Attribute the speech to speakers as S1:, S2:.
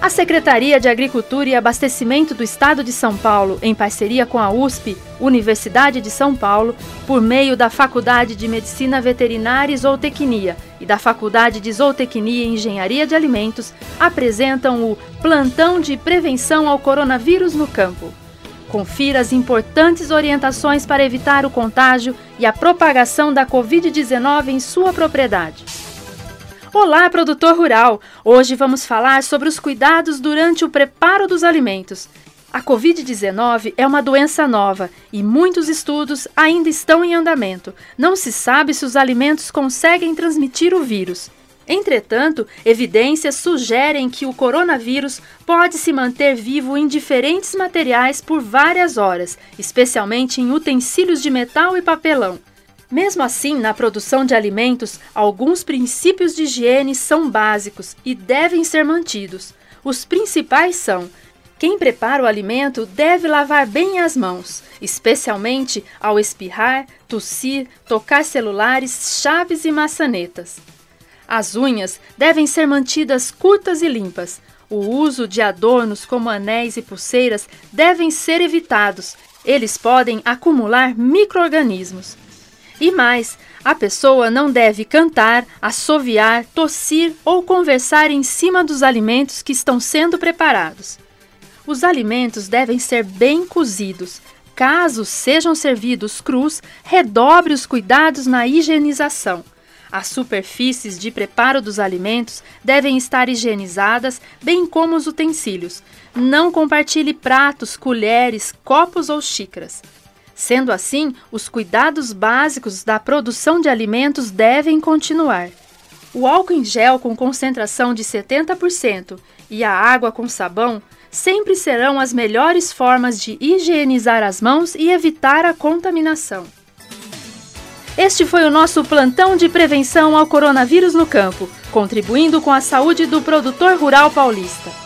S1: A Secretaria de Agricultura e Abastecimento do Estado de São Paulo, em parceria com a USP, Universidade de São Paulo, por meio da Faculdade de Medicina Veterinária e Zootecnia e da Faculdade de Zootecnia e Engenharia de Alimentos, apresentam o Plantão de Prevenção ao Coronavírus no Campo. Confira as importantes orientações para evitar o contágio e a propagação da Covid-19 em sua propriedade. Olá, produtor rural! Hoje vamos falar sobre os cuidados durante o preparo dos alimentos. A Covid-19 é uma doença nova e muitos estudos ainda estão em andamento. Não se sabe se os alimentos conseguem transmitir o vírus. Entretanto, evidências sugerem que o coronavírus pode se manter vivo em diferentes materiais por várias horas, especialmente em utensílios de metal e papelão. Mesmo assim, na produção de alimentos, alguns princípios de higiene são básicos e devem ser mantidos. Os principais são: quem prepara o alimento deve lavar bem as mãos, especialmente ao espirrar, tossir, tocar celulares, chaves e maçanetas. As unhas devem ser mantidas curtas e limpas. O uso de adornos como anéis e pulseiras devem ser evitados. Eles podem acumular microorganismos. E mais, a pessoa não deve cantar, assoviar, tossir ou conversar em cima dos alimentos que estão sendo preparados. Os alimentos devem ser bem cozidos. Caso sejam servidos crus, redobre os cuidados na higienização. As superfícies de preparo dos alimentos devem estar higienizadas, bem como os utensílios. Não compartilhe pratos, colheres, copos ou xícaras. Sendo assim, os cuidados básicos da produção de alimentos devem continuar. O álcool em gel com concentração de 70% e a água com sabão sempre serão as melhores formas de higienizar as mãos e evitar a contaminação. Este foi o nosso plantão de prevenção ao coronavírus no campo, contribuindo com a saúde do produtor rural paulista.